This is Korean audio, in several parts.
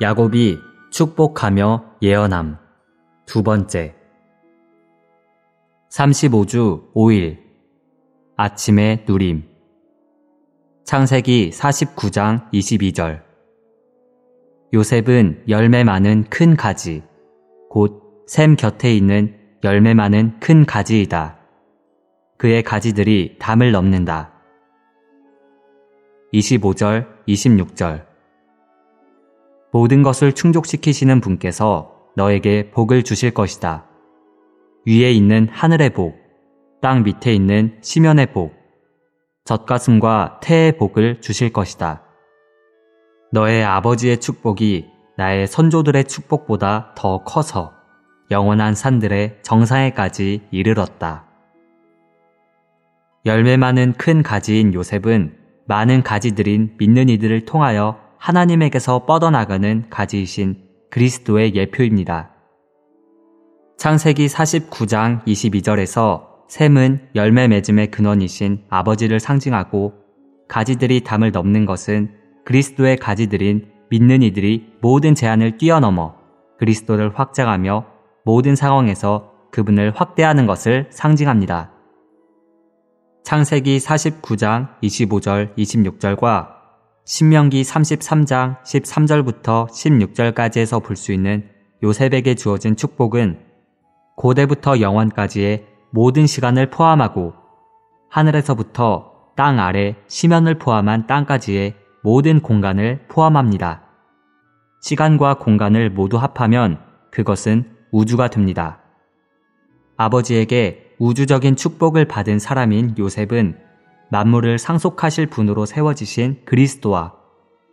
야곱이 축복하며 예언함. 두 번째. 35주 5일. 아침의 누림. 창세기 49장 22절. 요셉은 열매 많은 큰 가지, 곧 샘 곁에 있는 열매 많은 큰 가지이다. 그의 가지들이 담을 넘는다. 25절, 26절. 모든 것을 충족시키시는 분께서 너에게 복을 주실 것이다. 위에 있는 하늘의 복, 땅 밑에 있는 시면의 복, 젖가슴과 태의 복을 주실 것이다. 너의 아버지의 축복이 나의 선조들의 축복보다 더 커서 영원한 산들의 정상에까지 이르렀다. 열매 많은 큰 가지인 요셉은 많은 가지들인 믿는 이들을 통하여 하나님에게서 뻗어나가는 가지이신 그리스도의 예표입니다. 창세기 49장 22절에서 샘은 열매 맺음의 근원이신 아버지를 상징하고 가지들이 담을 넘는 것은 그리스도의 가지들인 믿는 이들이 모든 제한을 뛰어넘어 그리스도를 확장하며 모든 상황에서 그분을 확대하는 것을 상징합니다. 창세기 49장 25절 26절과 신명기 33장 13절부터 16절까지에서 볼 수 있는 요셉에게 주어진 축복은 고대부터 영원까지의 모든 시간을 포함하고 하늘에서부터 땅 아래 시면을 포함한 땅까지의 모든 공간을 포함합니다. 시간과 공간을 모두 합하면 그것은 우주가 됩니다. 아버지에게 우주적인 축복을 받은 사람인 요셉은 만물을 상속하실 분으로 세워지신 그리스도와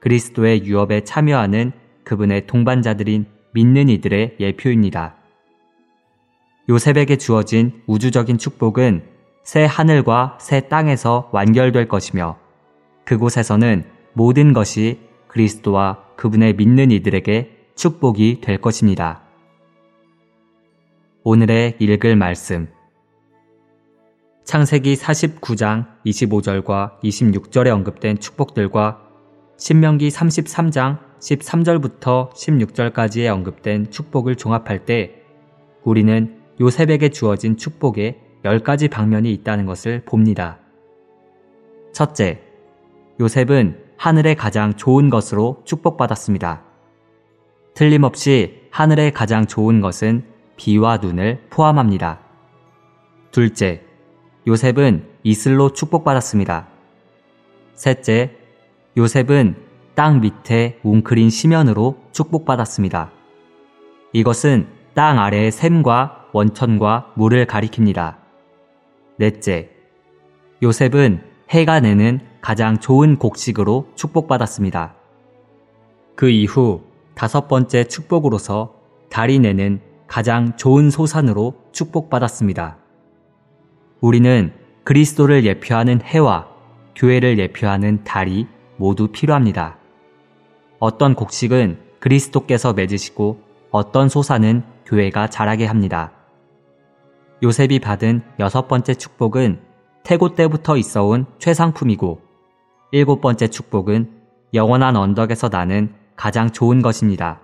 그리스도의 유업에 참여하는 그분의 동반자들인 믿는 이들의 예표입니다. 요셉에게 주어진 우주적인 축복은 새 하늘과 새 땅에서 완결될 것이며 그곳에서는 모든 것이 그리스도와 그분의 믿는 이들에게 축복이 될 것입니다. 오늘의 읽을 말씀. 창세기 49장 25절과 26절에 언급된 축복들과 신명기 33장 13절부터 16절까지에 언급된 축복을 종합할 때 우리는 요셉에게 주어진 축복에 10가지 방면이 있다는 것을 봅니다. 첫째, 요셉은 하늘의 가장 좋은 것으로 축복받았습니다. 틀림없이 하늘의 가장 좋은 것은 비와 눈을 포함합니다. 둘째, 요셉은 이슬로 축복받았습니다. 셋째, 요셉은 땅 밑에 웅크린 시면으로 축복받았습니다. 이것은 땅 아래의 샘과 원천과 물을 가리킵니다. 넷째, 요셉은 해가 내는 가장 좋은 곡식으로 축복받았습니다. 그 이후 다섯 번째 축복으로서 달이 내는 가장 좋은 소산으로 축복받았습니다. 우리는 그리스도를 예표하는 해와 교회를 예표하는 달이 모두 필요합니다. 어떤 곡식은 그리스도께서 맺으시고 어떤 소사는 교회가 자라게 합니다. 요셉이 받은 여섯 번째 축복은 태고 때부터 있어 온 최상품이고 일곱 번째 축복은 영원한 언덕에서 나는 가장 좋은 것입니다.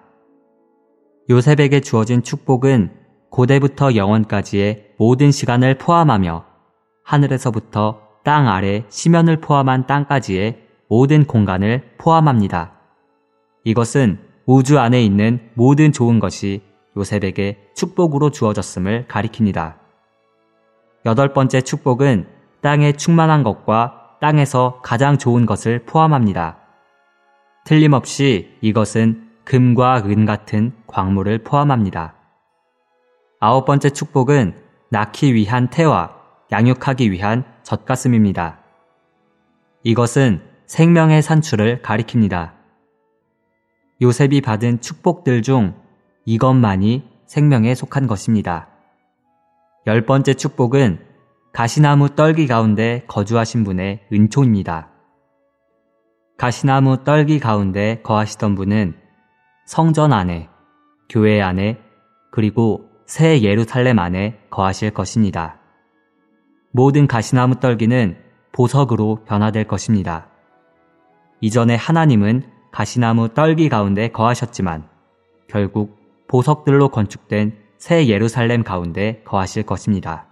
요셉에게 주어진 축복은 고대부터 영원까지의 모든 시간을 포함하며 하늘에서부터 땅 아래 시면을 포함한 땅까지의 모든 공간을 포함합니다. 이것은 우주 안에 있는 모든 좋은 것이 요셉에게 축복으로 주어졌음을 가리킵니다. 여덟 번째 축복은 땅에 충만한 것과 땅에서 가장 좋은 것을 포함합니다. 틀림없이 이것은 금과 은 같은 광물을 포함합니다. 아홉 번째 축복은 낳기 위한 태와 양육하기 위한 젖가슴입니다. 이것은 생명의 산출을 가리킵니다. 요셉이 받은 축복들 중 이것만이 생명에 속한 것입니다. 열 번째 축복은 가시나무 떨기 가운데 거주하신 분의 은총입니다. 가시나무 떨기 가운데 거하시던 분은 성전 안에, 교회 안에, 그리고 새 예루살렘 안에 거하실 것입니다. 모든 가시나무 떨기는 보석으로 변화될 것입니다. 이전에 하나님은 가시나무 떨기 가운데 거하셨지만 결국 보석들로 건축된 새 예루살렘 가운데 거하실 것입니다.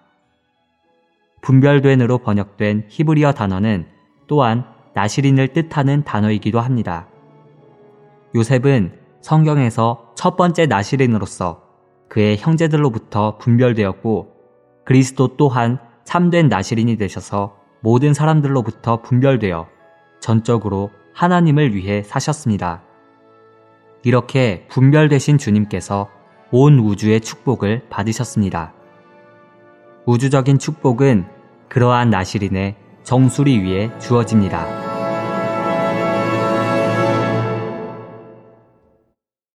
분별된으로 번역된 히브리어 단어는 또한 나시린을 뜻하는 단어이기도 합니다. 요셉은 성경에서 첫 번째 나시린으로서 그의 형제들로부터 분별되었고 그리스도 또한 참된 나시린이 되셔서 모든 사람들로부터 분별되어 전적으로 하나님을 위해 사셨습니다. 이렇게 분별되신 주님께서 온 우주의 축복을 받으셨습니다. 우주적인 축복은 그러한 나시린의 정수리 위에 주어집니다.